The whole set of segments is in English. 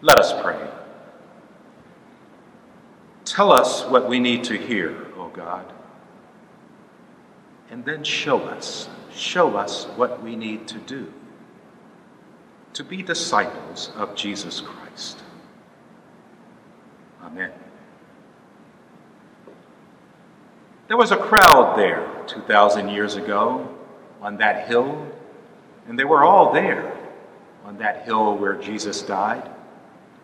Let us pray. Tell us what we need to hear, O God, and then show us, show us what we need to do to be disciples of Jesus Christ. Amen. There was a crowd there 2,000 years ago on that hill, and they were all there on that hill where Jesus died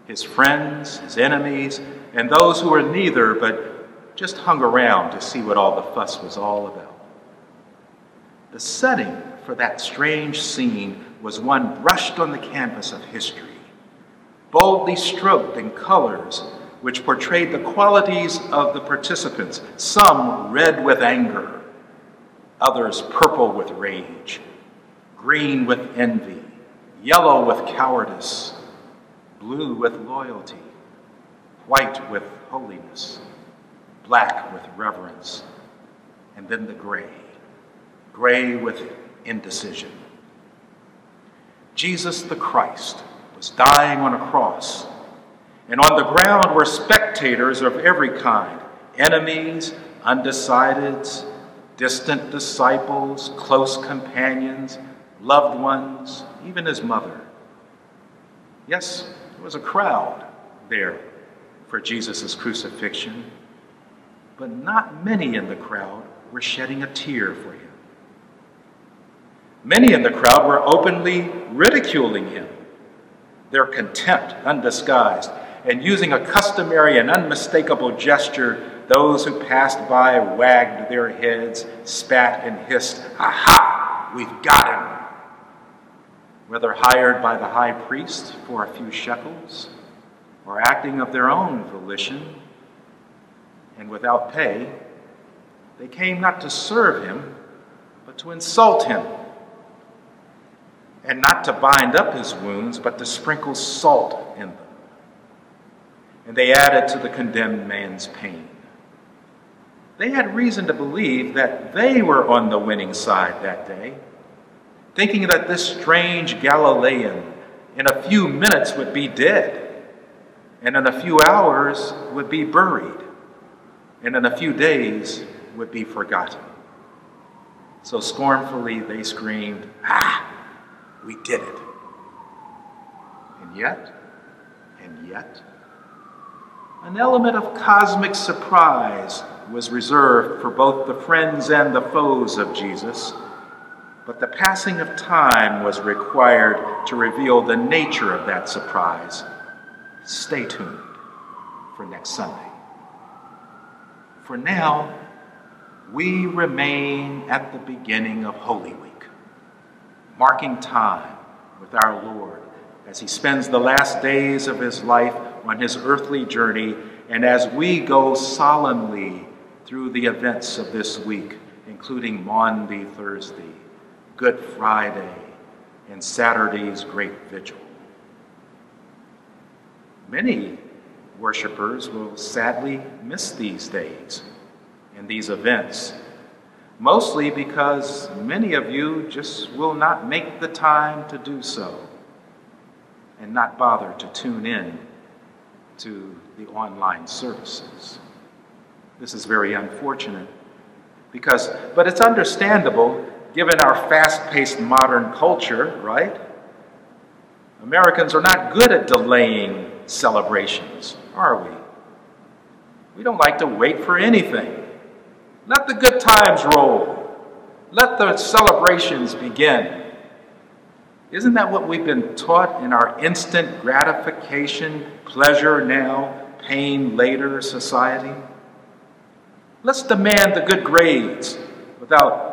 his friends, his enemies, and those who were neither but just hung around to see what all the fuss was all about. The setting for that strange scene was one brushed on the canvas of history, boldly stroked in colors which portrayed the qualities of the participants, some red with anger, others purple with rage, green with envy, yellow with cowardice, blue with loyalty, white with holiness, black with reverence, and then the gray, gray with indecision. Jesus the Christ was dying on a cross and on the ground were spectators of every kind enemies, undecideds, distant disciples, close companions, loved ones, even his mother. Yes, there was a crowd there for Jesus' crucifixion, but not many in the crowd were shedding a tear for him. Many in the crowd were openly ridiculing him, their contempt undisguised and using a customary and unmistakable gesture, those who passed by wagged their heads, spat, and hissed, Aha! We've got him! Whether hired by the high priest for a few shekels, or acting of their own volition and without pay, they came not to serve him, but to insult him, and not to bind up his wounds, but to sprinkle salt in them and they added to the condemned man's pain. They had reason to believe that they were on the winning side that day, thinking that this strange Galilean in a few minutes would be dead, and in a few hours would be buried, and in a few days would be forgotten. So scornfully they screamed, Ah, we did it. And yet, and yet, an element of cosmic surprise was reserved for both the friends and the foes of Jesus, but the passing of time was required to reveal the nature of that surprise. Stay tuned for next Sunday. For now, we remain at the beginning of Holy Week, marking time with our Lord as he spends the last days of his life on his earthly journey, and as we go solemnly through the events of this week, including Maundy Thursday, Good Friday, and Saturday's great vigil. Many worshippers will sadly miss these days and these events, mostly because many of you just will not make the time to do so and not bother to tune in to the online services. This is very unfortunate because, but it's understandable given our fast paced modern culture, right? Americans are not good at delaying celebrations, are we? We don't like to wait for anything. Let the good times roll. Let the celebrations begin. Isn't that what we've been taught in our instant gratification, pleasure now, pain later society? Let's demand the good grades without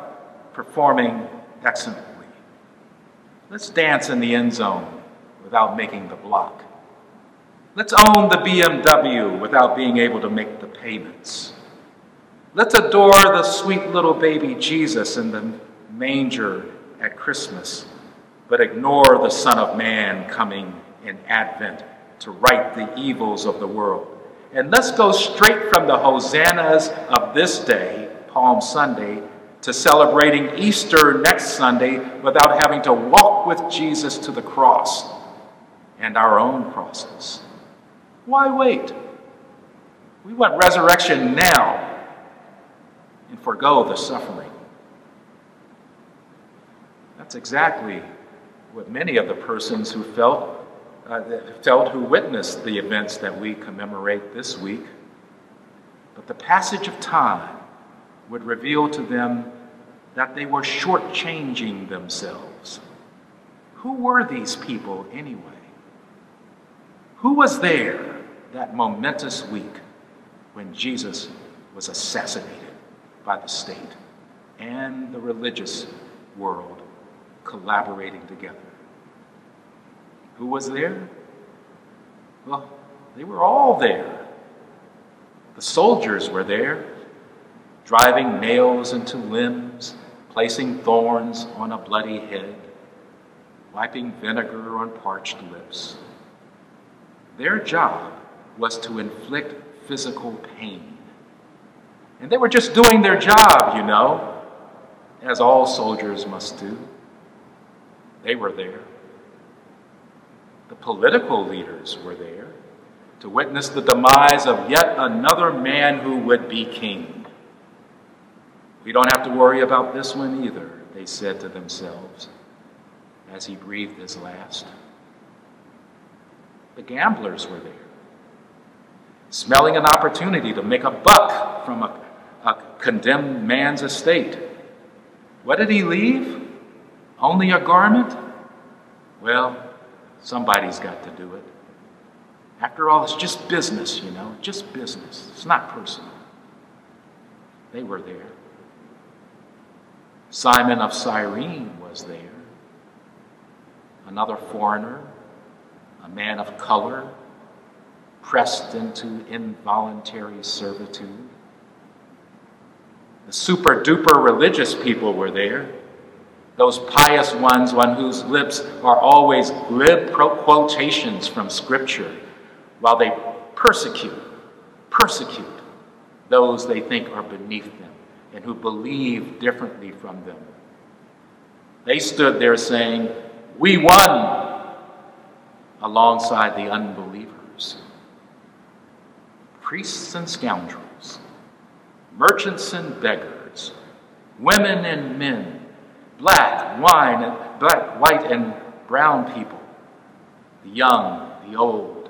performing excellently. Let's dance in the end zone without making the block. Let's own the BMW without being able to make the payments. Let's adore the sweet little baby Jesus in the manger at Christmas but ignore the Son of Man coming in Advent to right the evils of the world. And let's go straight from the hosannas of this day, Palm Sunday, to celebrating Easter next Sunday without having to walk with Jesus to the cross and our own crosses. Why wait? We want resurrection now and forego the suffering. That's exactly what many of the persons who felt uh, felt who witnessed the events that we commemorate this week. But the passage of time would reveal to them that they were shortchanging themselves. Who were these people anyway? Who was there that momentous week when Jesus was assassinated by the state and the religious world collaborating together? Who was there? Well, they were all there. The soldiers were there, driving nails into limbs, placing thorns on a bloody head, wiping vinegar on parched lips. Their job was to inflict physical pain. And they were just doing their job, you know, as all soldiers must do. They were there. The political leaders were there to witness the demise of yet another man who would be king. We don't have to worry about this one either, they said to themselves as he breathed his last. The gamblers were there, smelling an opportunity to make a buck from a, a condemned man's estate. What did he leave? Only a garment? Well, somebody's got to do it. After all, it's just business, you know, just business. It's not personal. They were there. Simon of Cyrene was there. Another foreigner, a man of color, pressed into involuntary servitude. The super duper religious people were there. Those pious ones on whose lips are always glib quotations from Scripture while they persecute, persecute those they think are beneath them and who believe differently from them. They stood there saying, We won, alongside the unbelievers. Priests and scoundrels, merchants and beggars, women and men, black, wine, and black, white, and brown people, the young, the old,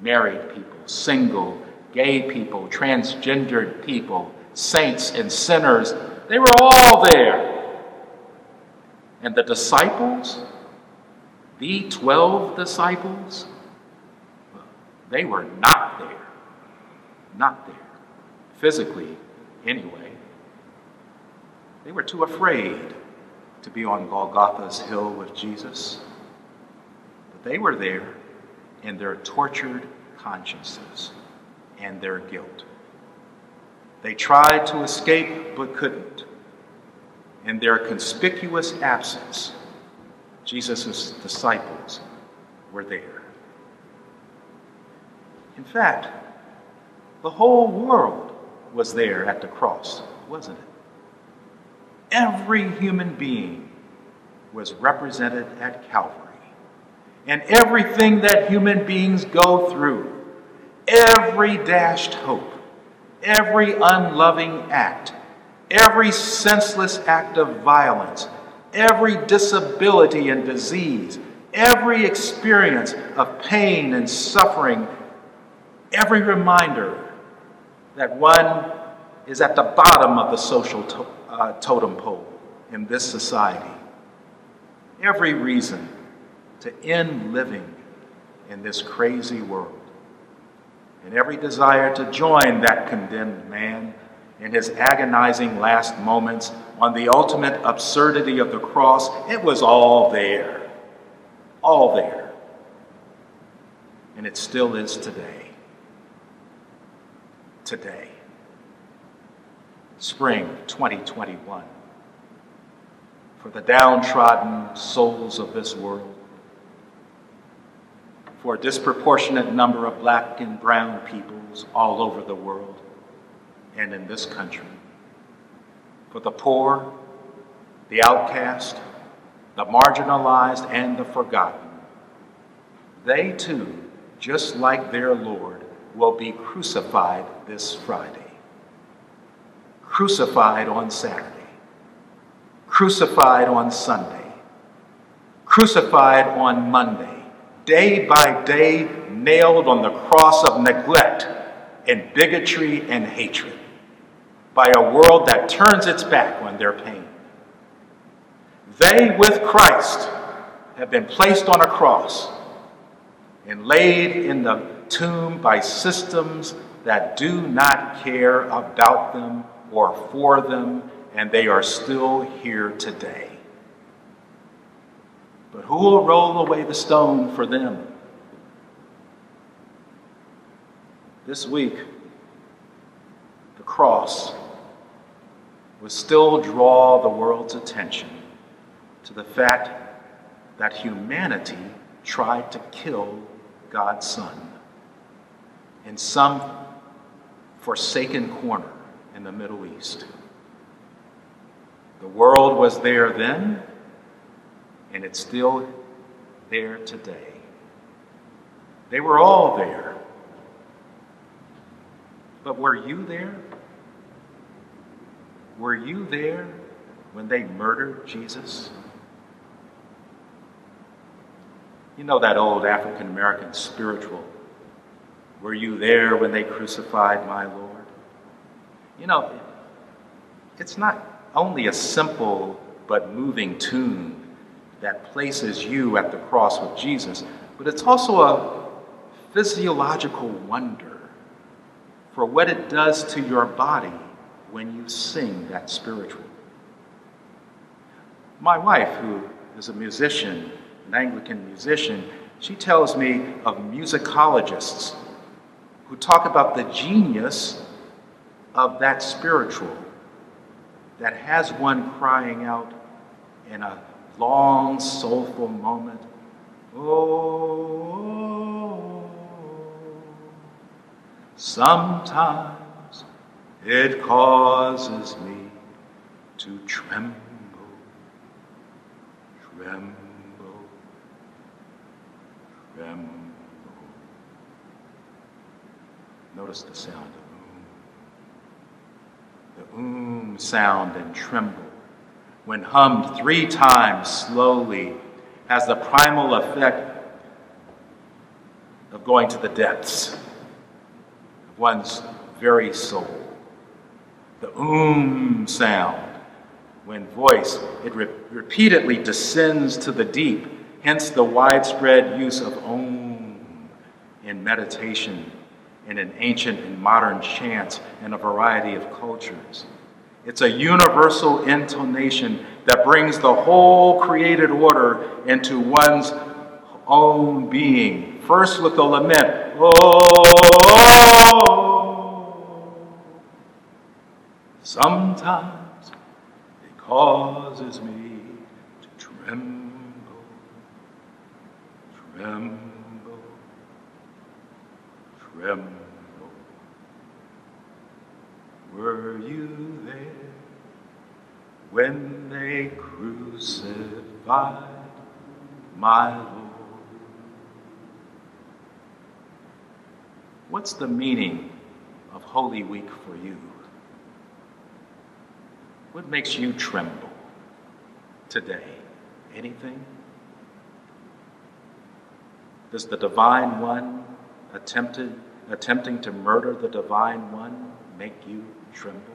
married people, single, gay people, transgendered people, saints and sinners. They were all there. And the disciples, the 12 disciples, they were not there. Not there. Physically, anyway. They were too afraid to be on Golgotha's hill with Jesus. But they were there in their tortured consciences and their guilt. They tried to escape but couldn't. In their conspicuous absence, Jesus' disciples were there. In fact, the whole world was there at the cross, wasn't it? Every human being was represented at Calvary and everything that human beings go through, every dashed hope, every unloving act, every senseless act of violence, every disability and disease, every experience of pain and suffering, every reminder that one is at the bottom of the social to- uh, totem pole in this society. Every reason to end living in this crazy world. And every desire to join that condemned man in his agonizing last moments on the ultimate absurdity of the cross, it was all there. All there. And it still is today. Today. Spring 2021. For the downtrodden souls of this world, for a disproportionate number of black and brown peoples all over the world and in this country. For the poor, the outcast, the marginalized, and the forgotten. they too, just like their Lord, will be crucified this Friday. Crucified on Saturday. Crucified on Sunday. Crucified on Monday. Day by day, nailed on the cross of neglect and bigotry and hatred by a world that turns its back on their pain. They, with Christ, have been placed on a cross and laid in the tomb by systems that do not care about them or for them, and they are still here today. But who will roll away the stone for them? This week, the cross will still draw the world's attention to the fact that humanity tried to kill God's Son in some forsaken corner in the Middle East. The world was there then, and it's still there today. They were all there. But were you there? Were you there when they murdered Jesus? You know that old African American spiritual. Were you there when they crucified my Lord? You know, it's not only a simple but moving tune that places you at the cross with Jesus, but it's also a physiological wonder for what it does to your body when you sing that spiritual. My wife, who is a musician, an Anglican musician, she tells me of musicologists who talk about the genius of that spiritual that has one crying out in a long, soulful moment, Oh. Sometimes it causes me to tremble, tremble, tremble. Notice the sound of um. The um sound and tremble, when hummed three times slowly, has the primal effect of going to the depths of one's very soul. The um sound, when voice, it re- repeatedly descends to the deep, hence the widespread use of om in meditation in an ancient and modern chants in a variety of cultures. It's a universal intonation that brings the whole created order into one's own being. First with the lament, oh. Sometimes it causes me to tremble, tremble, tremble. Were you there when they crucified my Lord? What's the meaning of Holy Week for you? What makes you tremble today? Anything? Does the Divine One attempted, attempting to murder the Divine One make you tremble?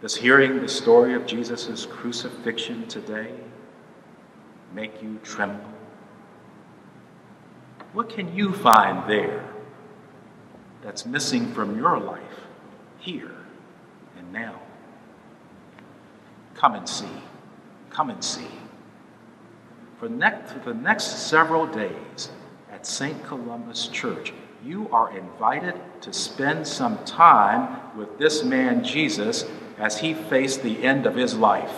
Does hearing the story of Jesus' crucifixion today make you tremble? What can you find there that's missing from your life here and now? Come and see. Come and see. For, next, for the next several days at St. Columba's Church, you are invited to spend some time with this man Jesus as he faced the end of his life.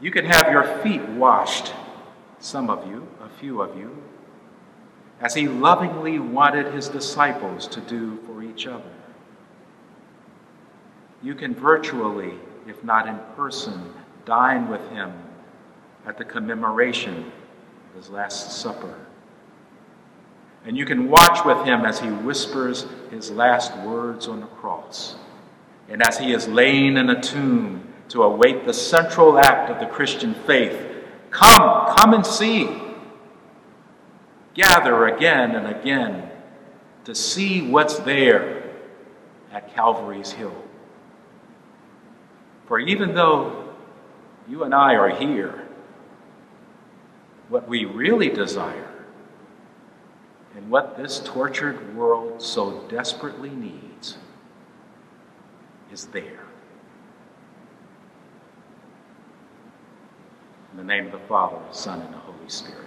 You can have your feet washed, some of you, a few of you, as he lovingly wanted his disciples to do for each other. You can virtually, if not in person, dine with him at the commemoration of his Last Supper. And you can watch with him as he whispers his last words on the cross, and as he is laying in a tomb to await the central act of the Christian faith. Come, come and see. Gather again and again to see what's there at Calvary's Hill. For even though you and I are here, what we really desire and what this tortured world so desperately needs is there. In the name of the Father, the Son, and the Holy Spirit.